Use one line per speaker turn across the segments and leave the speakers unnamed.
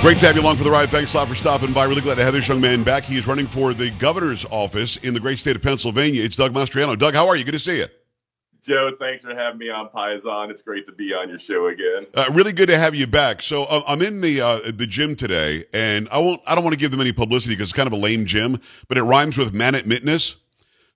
Great to have you along for the ride. Thanks a lot for stopping by. Really glad to have this young man back. He is running for the governor's office in the great state of Pennsylvania. It's Doug Mastriano. Doug, how are you? Good to see you.
Joe, thanks for having me on Paisan. It's great to be on your show again.
Uh, really good to have you back. So uh, I'm in the uh, the gym today, and I won't. I don't want to give them any publicity because it's kind of a lame gym, but it rhymes with man at mitness.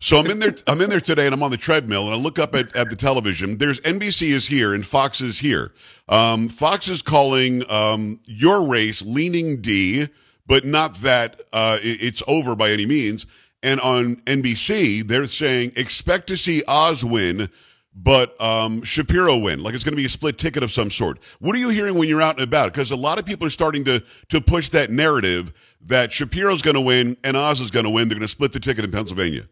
So I'm in there. I'm in there today, and I'm on the treadmill, and I look up at, at the television. There's NBC is here, and Fox is here. Um, Fox is calling um, your race leaning D, but not that uh, it, it's over by any means. And on NBC, they're saying expect to see Oz win, but um, Shapiro win. Like it's going to be a split ticket of some sort. What are you hearing when you're out and about? Because a lot of people are starting to to push that narrative that Shapiro's going to win and Oz is going to win. They're going to split the ticket in Pennsylvania.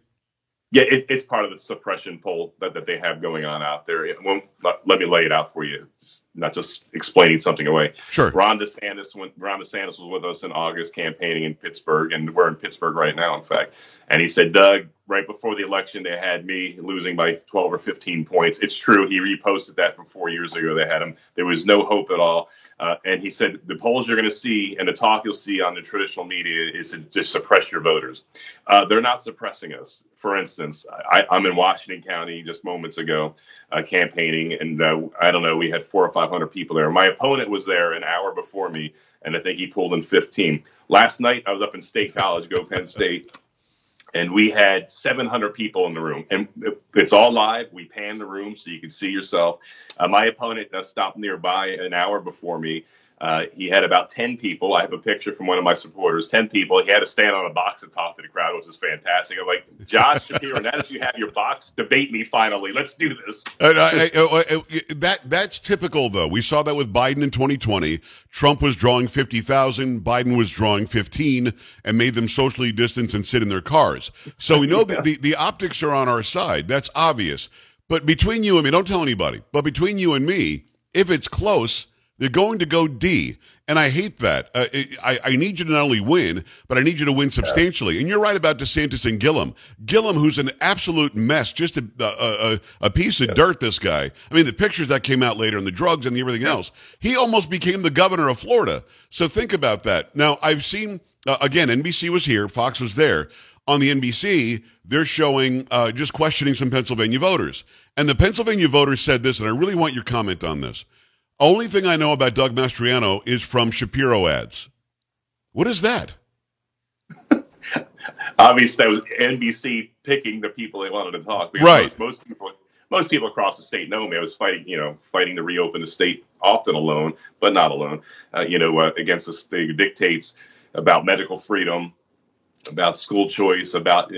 Yeah, it, it's part of the suppression poll that, that they have going on out there. It won't, let, let me lay it out for you, it's not just explaining something away.
Sure.
Ron DeSantis, went, Ron DeSantis was with us in August campaigning in Pittsburgh, and we're in Pittsburgh right now, in fact. And he said, Doug, right before the election, they had me losing by 12 or 15 points. It's true. He reposted that from four years ago. They had him. There was no hope at all. Uh, and he said, the polls you're going to see and the talk you'll see on the traditional media is to just suppress your voters. Uh, they're not suppressing us. For instance, I, am in Washington County just moments ago uh, campaigning, and uh, I don't know, we had four or 500 people there. My opponent was there an hour before me, and I think he pulled in 15. Last night, I was up in State College, go Penn State and we had 700 people in the room. And it's all live. We pan the room so you can see yourself. Uh, my opponent uh, stopped nearby an hour before me uh, he had about 10 people. I have a picture from one of my supporters, 10 people. He had to stand on a box and talk to the crowd, which is fantastic. I'm like, Josh Shapiro, now that you have your box, debate me finally. Let's do this.
Uh, I, I, I, that That's typical, though. We saw that with Biden in 2020. Trump was drawing 50,000, Biden was drawing 15, and made them socially distance and sit in their cars. So we know that the, the optics are on our side. That's obvious. But between you and me, don't tell anybody, but between you and me, if it's close, they're going to go D. And I hate that. Uh, I, I need you to not only win, but I need you to win substantially. And you're right about DeSantis and Gillum. Gillum, who's an absolute mess, just a, a, a piece of dirt, this guy. I mean, the pictures that came out later and the drugs and the everything else, he almost became the governor of Florida. So think about that. Now, I've seen, uh, again, NBC was here, Fox was there. On the NBC, they're showing uh, just questioning some Pennsylvania voters. And the Pennsylvania voters said this, and I really want your comment on this. Only thing I know about Doug Mastriano is from Shapiro ads. What is that?
Obviously, that was NBC picking the people they wanted to talk.
Right.
Most, most, people, most people across the state know me. I was fighting, you know, fighting to reopen the state, often alone, but not alone. Uh, you know, uh, against the state dictates about medical freedom, about school choice, about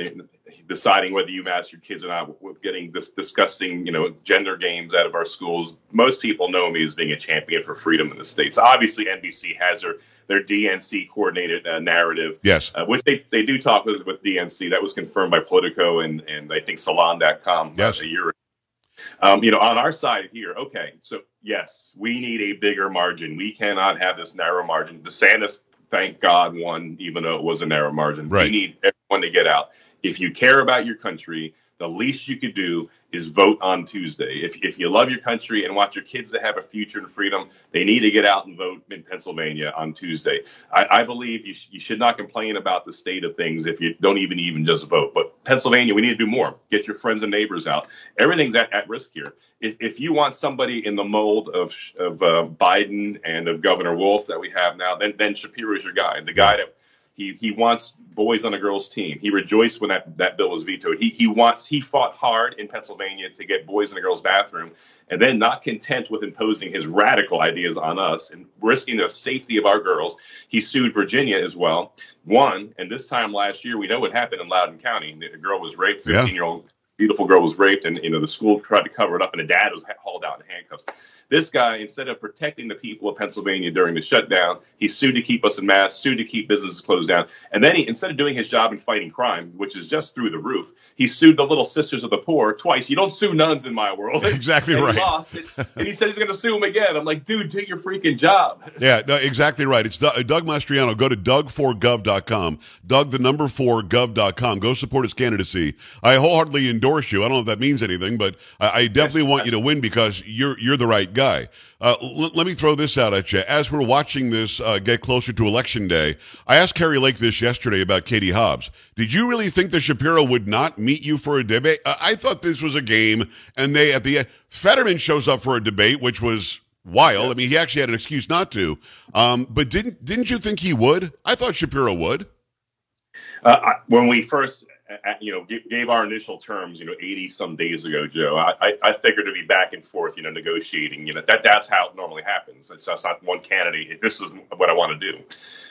deciding whether you mask your kids or not. We're getting this disgusting, you know, gender games out of our schools. Most people know me as being a champion for freedom in the states. Obviously, NBC has their their DNC coordinated uh, narrative.
Yes,
uh, which they, they do talk with with DNC. That was confirmed by Politico and and I think Salon.com uh,
yes.
a year. Um, you know, on our side here, okay, so yes, we need a bigger margin. We cannot have this narrow margin. DeSantis, thank God, won, even though it was a narrow margin.
Right.
We need everyone to get out if you care about your country, the least you could do is vote on Tuesday. If, if you love your country and want your kids to have a future and freedom, they need to get out and vote in Pennsylvania on Tuesday. I, I believe you, sh- you should not complain about the state of things if you don't even even just vote. But Pennsylvania, we need to do more. Get your friends and neighbors out. Everything's at, at risk here. If, if you want somebody in the mold of, of uh, Biden and of Governor Wolf that we have now, then then Shapiro is your guy. The guy that he he wants boys on a girls team. He rejoiced when that, that bill was vetoed. He he wants he fought hard in Pennsylvania to get boys in a girls bathroom, and then not content with imposing his radical ideas on us and risking the safety of our girls, he sued Virginia as well. Won, and this time last year, we know what happened in Loudoun County. A girl was raped, fifteen year old beautiful girl was raped, and you know the school tried to cover it up, and the dad was hauled out in handcuffs. This guy, instead of protecting the people of Pennsylvania during the shutdown, he sued to keep us in mass, sued to keep businesses closed down, and then he, instead of doing his job in fighting crime, which is just through the roof, he sued the Little Sisters of the Poor twice. You don't sue nuns in my world.
Exactly
and
right.
He lost it, and he said he's going to sue him again. I'm like, dude, do your freaking job.
Yeah, no, exactly right. It's Doug Mastriano. Go to doug4gov.com. Doug, the number four gov.com. Go support his candidacy. I wholeheartedly endorse you. I don't know if that means anything, but I, I definitely want you to win because you're you're the right guy. Uh, l- let me throw this out at you. As we're watching this uh, get closer to election day, I asked Kari Lake this yesterday about Katie Hobbs. Did you really think that Shapiro would not meet you for a debate? I thought this was a game, and they at the end, Fetterman shows up for a debate, which was wild. I mean, he actually had an excuse not to. Um, but didn't didn't you think he would? I thought Shapiro would.
Uh, when we first, you know, gave, gave, our initial terms, you know, eighty some days ago, Joe, I, I, figured to be back and forth, you know, negotiating. You know, that that's how it normally happens. It's, it's not one candidate. This is what I want to do,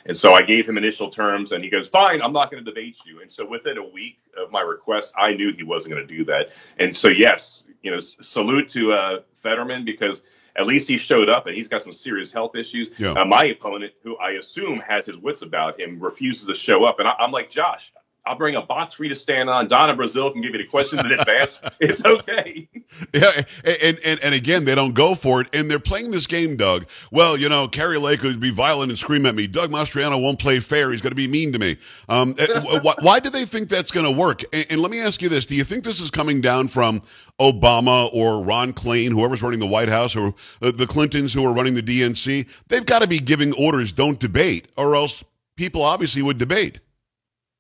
and so I gave him initial terms, and he goes, "Fine, I'm not going to debate you." And so within a week of my request, I knew he wasn't going to do that. And so yes, you know, salute to uh, Fetterman because at least he showed up and he's got some serious health issues. Yeah. Uh, my opponent, who I assume has his wits about him, refuses to show up. And I, am like, Josh, I'll bring a box for you to stand on. Donna Brazile can give you the questions in advance. it's okay.
Yeah, and, and and again, they don't go for it, and they're playing this game, Doug. Well, you know, Kari Lake would be violent and scream at me. Doug Mastriano won't play fair. He's going to be mean to me. Um, eh, why do they think that's going to work? And, and let me ask you this: Do you think this is coming down from Obama or Ron Klain, whoever's running the White House, or uh, the Clintons who are running the DNC? They've got to be giving orders: don't debate, or else people obviously would debate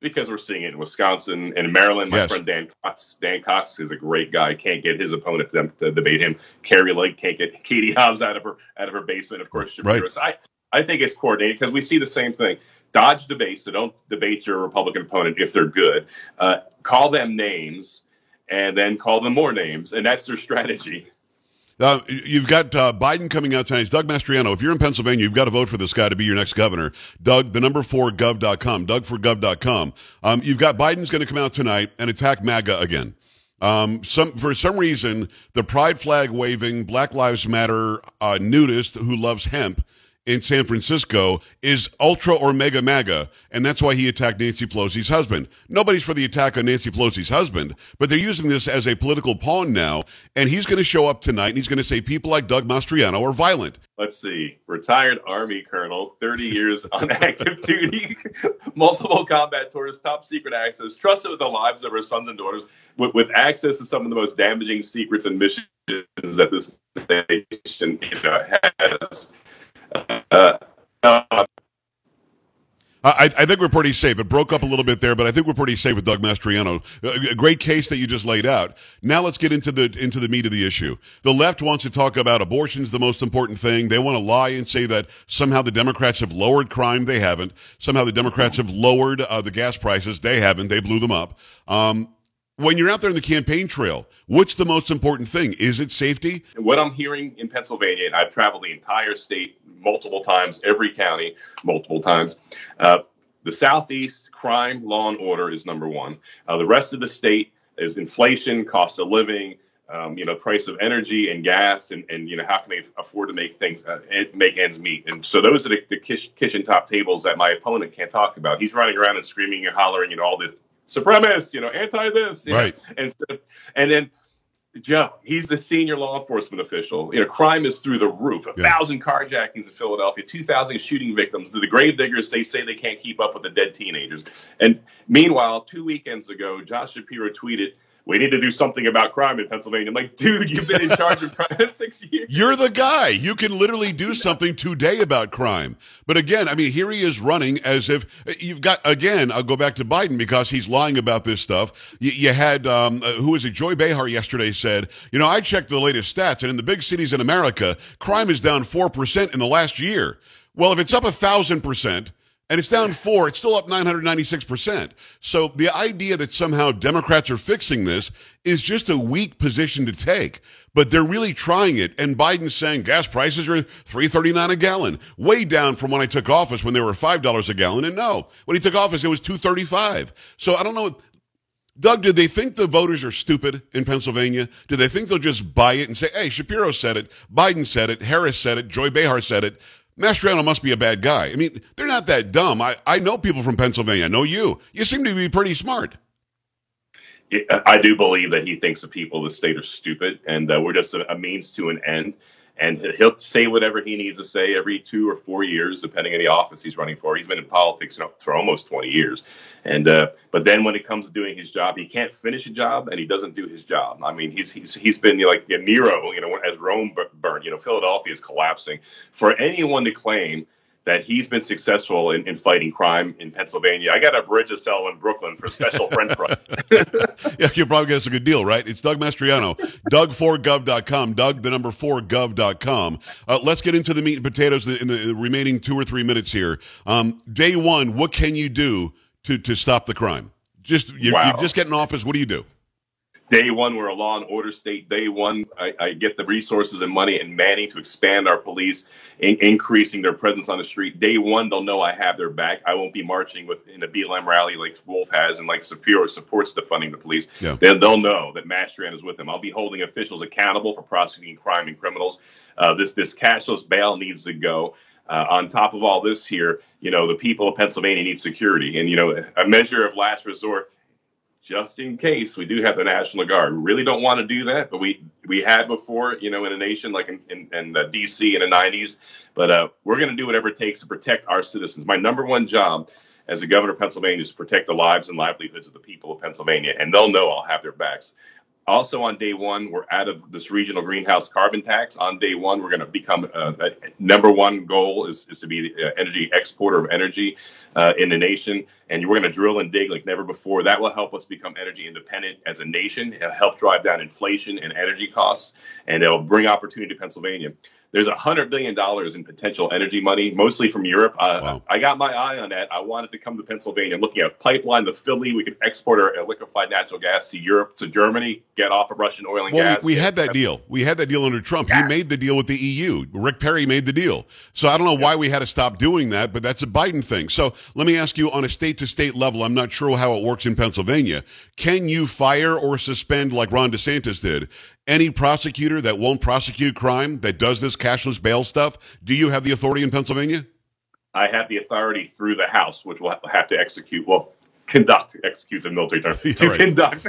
because we're seeing it in Wisconsin and Maryland. My yes. friend Dan Cox, Dan Cox is a great guy. Can't get his opponent to, to debate him. Kari Lake can't get Katie Hobbs out of her out of her basement. Of course. Right. I I think it's coordinated because we see the same thing. Dodge debates, so don't debate your Republican opponent if they're good. Uh, call them names, and then call them more names, and that's their strategy.
Uh, you've got uh, Biden coming out tonight. It's Doug Mastriano. If you're in Pennsylvania, you've got to vote for this guy to be your next governor. Doug, the number four gov.com, dougforgov.com. Um, you've got Biden's going to come out tonight and attack MAGA again. Um, some for some reason, the pride flag waving Black Lives Matter uh, nudist who loves hemp in San Francisco is ultra or mega MAGA, and that's why he attacked Nancy Pelosi's husband. Nobody's for the attack on Nancy Pelosi's husband, but they're using this as a political pawn now, and he's going to show up tonight and he's going to say people like Doug Mastriano are violent.
Let's see. Retired Army colonel, 30 years on active duty, multiple combat tours, top secret access, trusted with the lives of her sons and daughters, with, with access to some of the most damaging secrets and missions that this nation you know, has uh, uh,
I, I, think we're pretty safe. It broke up a little bit there, but I think we're pretty safe with Doug Mastriano. A great case that you just laid out. Now let's get into the into the meat of the issue. The left wants to talk about abortion's the most important thing. They want to lie and say that somehow the Democrats have lowered crime. They haven't. Somehow the Democrats have lowered uh, the gas prices. They haven't. They blew them up. Um, when you're out there in the campaign trail, what's the most important thing? Is it safety?
What I'm hearing in Pennsylvania, and I've traveled the entire state multiple times, every county multiple times. Uh, the Southeast crime, law, and order is number one. Uh, the rest of the state is inflation, cost of living, um, you know, price of energy and gas, and, and you know, how can they afford to make things uh, make ends meet? And so those are the, the kitchen top tables that my opponent can't talk about. He's running around and screaming and hollering, you know, all this supremacist, you know, anti this,
right?
Know? And and then Joe, he's the senior law enforcement official. You know, crime is through the roof. A yeah. thousand carjackings in Philadelphia, two thousand shooting victims. The grave diggers they say they can't keep up with the dead teenagers. And meanwhile, two weekends ago, Josh Shapiro tweeted we need to do something about crime in Pennsylvania. I'm like, dude, you've been in charge of crime six years.
You're the guy. You can literally do something today about crime. But again, I mean, here he is running as if you've got, again, I'll go back to Biden because he's lying about this stuff. You, you had, um, uh, who was it? Joy Behar yesterday said, you know, I checked the latest stats, and in the big cities in America, crime is down 4% in the last year. Well, if it's up a thousand percent, and it's down four. It's still up 996%. So the idea that somehow Democrats are fixing this is just a weak position to take. But they're really trying it. And Biden's saying gas prices are 339 a gallon, way down from when I took office when they were $5 a gallon. And no, when he took office, it was 235. So I don't know. Doug, do they think the voters are stupid in Pennsylvania? Do they think they'll just buy it and say, hey, Shapiro said it, Biden said it, Harris said it, Joy Behar said it? Mastriano must be a bad guy. I mean, they're not that dumb. I, I know people from Pennsylvania. I know you. You seem to be pretty smart.
I do believe that he thinks the people of the state are stupid and uh, we're just a, a, means to an end. And he'll say whatever he needs to say every two or four years, depending on the office he's running for. He's been in politics you know, for almost 20 years, and uh, but then when it comes to doing his job, he can't finish a job, and he doesn't do his job. I mean, he's he's he's been you know, like you Nero, you know, as Rome burned, you know, Philadelphia is collapsing. For anyone to claim that he's been successful in, in fighting crime in Pennsylvania. I got a bridge to sell in Brooklyn for special french fries.
yeah, you'll probably get us a good deal, right? It's Doug Mastriano, Doug4Gov.com, Doug, the number 4Gov.com. Uh, let's get into the meat and potatoes in the remaining two or three minutes here. Um, day one, what can you do to, to stop the crime? Just you, wow. you just get in office. What do you do?
Day one, we're a law and order state. Day one, I, I get the resources and money and manning to expand our police, in, increasing their presence on the street. Day one, they'll know I have their back. I won't be marching with in a BLM rally like Wolf has and like Shapiro supports defunding the police. Yeah. They'll, they'll know that Mastrian is with them. I'll be holding officials accountable for prosecuting crime and criminals. Uh, this this cashless bail needs to go. Uh, on top of all this here, you know, the people of Pennsylvania need security. And, you know, a measure of last resort just in case we do have the National Guard. We really don't want to do that, but we we had before, you know, in a nation like in, in, in uh, D.C. in the 90s. But uh, we're going to do whatever it takes to protect our citizens. My number one job as the governor of Pennsylvania is to protect the lives and livelihoods of the people of Pennsylvania, and they'll know I'll have their backs. Also, on day one, we're out of this regional greenhouse carbon tax. On day one, we're going to become uh, number one goal is, is to be the uh, energy exporter of energy uh, in the nation. And we're going to drill and dig like never before. That will help us become energy independent as a nation. It'll help drive down inflation and energy costs, and it'll bring opportunity to Pennsylvania. There's a hundred billion dollars in potential energy money, mostly from Europe. Uh, wow. I got my eye on that. I wanted to come to Pennsylvania. I'm looking at pipeline to Philly. We could export our liquefied natural gas to Europe, to Germany, get off of Russian oil and
well,
gas.
We, we had that deal. We had that deal under Trump. Yes. He made the deal with the EU. Rick Perry made the deal. So I don't know why we had to stop doing that, but that's a Biden thing. So let me ask you on a state to state level. I'm not sure how it works in Pennsylvania. Can you fire or suspend like Ron DeSantis did? any prosecutor that won't prosecute crime that does this cashless bail stuff? Do you have the authority in Pennsylvania?
I have the authority through the House, which will have to execute. Well, conduct executes a military term to right. conduct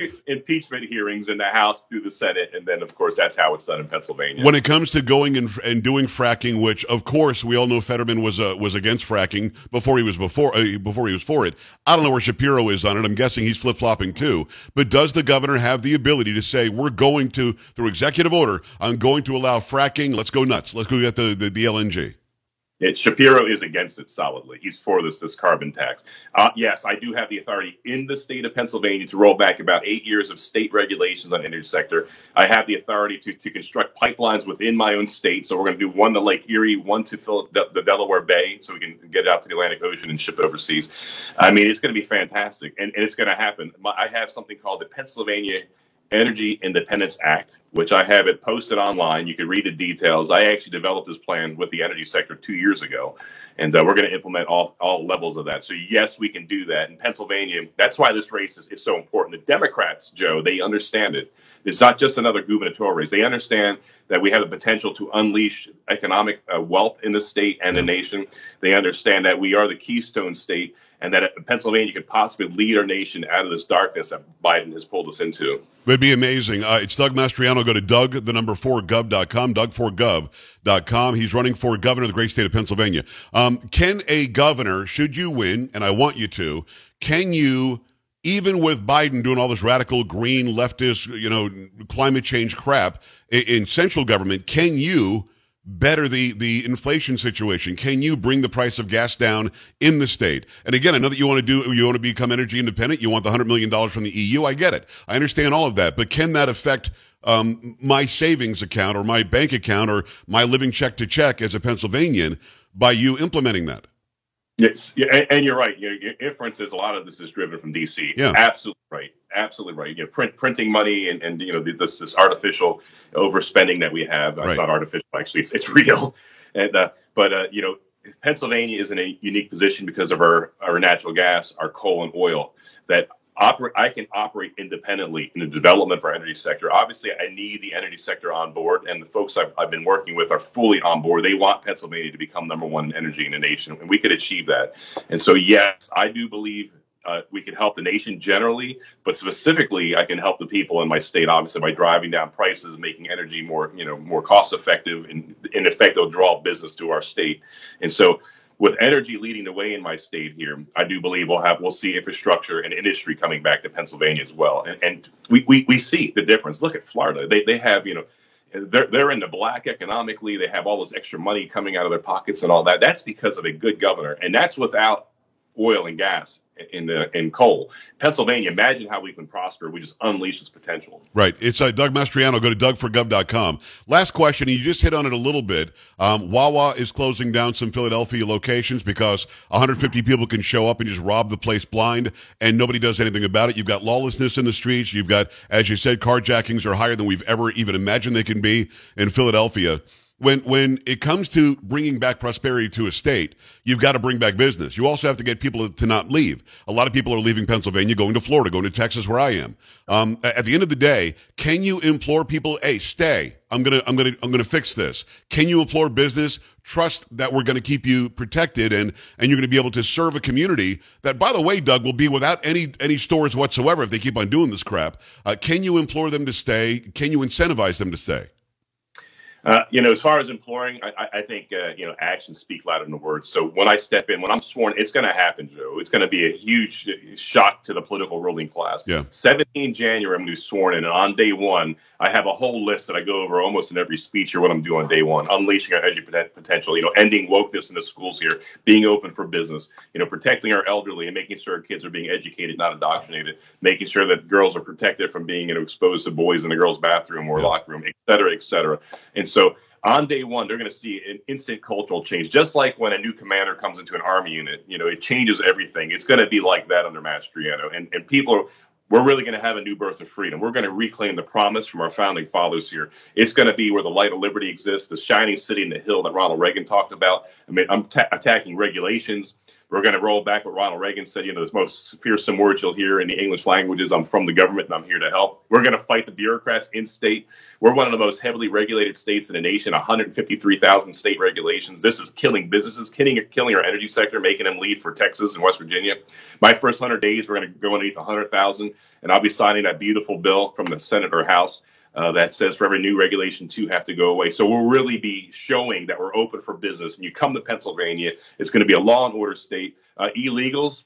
impeachment hearings in the House through the Senate, and then of course that's how it's done in Pennsylvania.
When it comes to going and, and doing fracking, which of course we all know Fetterman was uh, was against fracking before he was before uh, before he was for it. I don't know where Shapiro is on it. I'm guessing he's flip flopping too. But does the governor have the ability to say we're going to through executive order? I'm going to allow fracking. Let's go nuts. Let's go get the the, the LNG.
It, Shapiro is against it solidly. He's for this this carbon tax. Uh, yes, I do have the authority in the state of Pennsylvania to roll back about eight years of state regulations on the energy sector. I have the authority to, to construct pipelines within my own state. So we're going to do one to Lake Erie, one to fill the, the Delaware Bay, so we can get it out to the Atlantic Ocean and ship it overseas. I mean, it's going to be fantastic, and, and it's going to happen. I have something called the Pennsylvania Energy Independence Act, which I have it posted online. You can read the details. I actually developed this plan with the energy sector two years ago, and uh, we're going to implement all, all levels of that. So, yes, we can do that. In Pennsylvania, that's why this race is, is so important. The Democrats, Joe, they understand it. It's not just another gubernatorial race. They understand that we have the potential to unleash economic uh, wealth in the state and the nation. They understand that we are the keystone state and that Pennsylvania could possibly lead our nation out of this darkness that Biden has pulled us into.
It'd be amazing. Uh, it's Doug Mastriano. Go to Doug, the number four, gov.com, Doug4Gov.com. He's running for governor of the great state of Pennsylvania. Um, can a governor, should you win, and I want you to, can you, even with Biden doing all this radical green leftist, you know, climate change crap in, in central government, can you better the, the inflation situation? Can you bring the price of gas down in the state? And again, I know that you want to do, you want to become energy independent. You want the $100 million from the EU. I get it. I understand all of that. But can that affect um, my savings account or my bank account or my living check to check as a Pennsylvanian by you implementing that?
Yes, yeah, and, you're right. You know, your inference is a lot of this is driven from DC. Yeah, absolutely right. Absolutely right. You know, print, printing money and, and you know this this artificial overspending that we have. Right. It's not artificial, actually. It's it's real. And uh, but uh, you know, Pennsylvania is in a unique position because of our our natural gas, our coal and oil that operate I can operate independently in the development of our energy sector. Obviously, I need the energy sector on board, and the folks I've, I've, been working with are fully on board. They want Pennsylvania to become number one in energy in the nation, and we could achieve that. And so, yes, I do believe uh, we can help the nation generally, but specifically, I can help the people in my state, obviously, by driving down prices, making energy more, you know, more cost effective, and in effect, they'll draw business to our state. And so, with energy leading the way in my state here, I do believe we'll have we'll see infrastructure and industry coming back to Pennsylvania as well. And, and we, we, we see the difference. Look at Florida; they they have you know they're they're in the black economically. They have all this extra money coming out of their pockets and all that. That's because of a good governor, and that's without oil and gas in the in coal. Pennsylvania, imagine how we can prosper. We just unleash its potential.
Right. It's uh, Doug Mastriano. Go to dougforgov.com. Last question. You just hit on it a little bit. Um, Wawa is closing down some Philadelphia locations because 150 people can show up and just rob the place blind, and nobody does anything about it. You've got lawlessness in the streets. You've got, as you said, carjackings are higher than we've ever even imagined they can be in Philadelphia when when it comes to bringing back prosperity to a state, you've got to bring back business. You also have to get people to not leave. A lot of people are leaving Pennsylvania, going to Florida, going to Texas, where I am. Um, at the end of the day, can you implore people, "Hey, stay. I'm gonna, I'm gonna, I'm gonna fix this." Can you implore business, trust that we're going to keep you protected and and you're going to be able to serve a community that, by the way, Doug will be without any any stores whatsoever if they keep on doing this crap. Uh, can you implore them to stay? Can you incentivize them to stay?
Uh, you know, as far as imploring, I, I think uh, you know actions speak louder than words. So when I step in, when I'm sworn, it's going to happen, Joe. It's going to be a huge shock to the political ruling class.
Yeah.
17 January, I'm going to be sworn in, and on day one, I have a whole list that I go over almost in every speech or what I'm doing on day one: unleashing our energy potential, you know, ending wokeness in the schools here, being open for business, you know, protecting our elderly and making sure our kids are being educated, not indoctrinated, making sure that girls are protected from being you know exposed to boys in the girls' bathroom or yeah. locker room, et cetera, et cetera. And so on day one, they're going to see an instant cultural change. Just like when a new commander comes into an army unit, you know, it changes everything. It's going to be like that under Mastriano. And, and people are, we're really going to have a new birth of freedom. We're going to reclaim the promise from our founding fathers here. It's going to be where the light of liberty exists, the shining city in the hill that Ronald Reagan talked about. I mean, I'm ta- attacking regulations. We're going to roll back what Ronald Reagan said. You know, the most fearsome words you'll hear in the English language is, I'm from the government and I'm here to help. We're going to fight the bureaucrats in state. We're one of the most heavily regulated states in the nation, 153,000 state regulations. This is killing businesses, killing, killing our energy sector, making them leave for Texas and West Virginia. My first 100 days, we're going to go underneath 100,000, and I'll be signing that beautiful bill from the Senate or House uh, that says for every new regulation, two have to go away. So we'll really be showing that we're open for business. And you come to Pennsylvania, it's going to be a law and order state. Uh, illegals,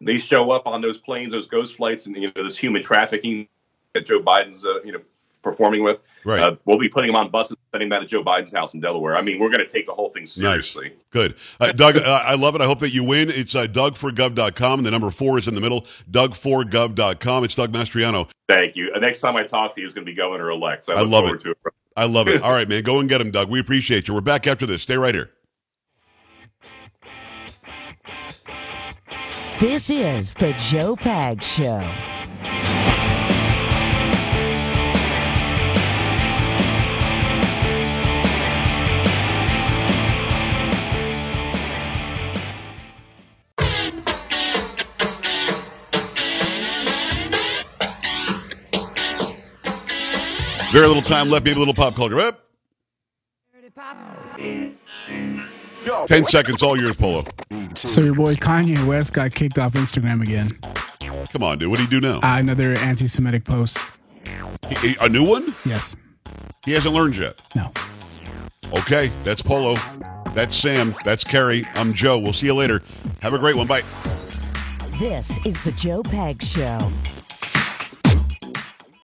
they show up on those planes, those ghost flights, and you know this human trafficking that Joe Biden's uh, you know performing with.
Right. Uh,
we'll be putting them on buses, sending them to Joe Biden's house in Delaware. I mean, we're going to take the whole thing seriously.
Nice. Good. Uh, Doug, uh, I love it. I hope that you win. It's uh, dougforgov.com, and the number four is in the middle, dougforgov.com. It's Doug Mastriano.
Thank you. The next time I talk to you is going to be governor elect. So I,
I love it. it. I love it. All right, man. Go and get him, Doug. We appreciate you. We're back after this. Stay right here.
This is the Joe Pags Show.
Very little time left, maybe a little pop culture. Up. Ten seconds, all yours, Polo.
So your boy Kanye West got kicked off Instagram again.
Come on, dude. What do you do now?
Uh, another anti-Semitic post.
He- a new one?
Yes.
He hasn't learned yet.
No.
Okay, that's Polo. That's Sam. That's Carrie. I'm Joe. We'll see you later. Have a great one. Bye.
This is the Joe Pags Show.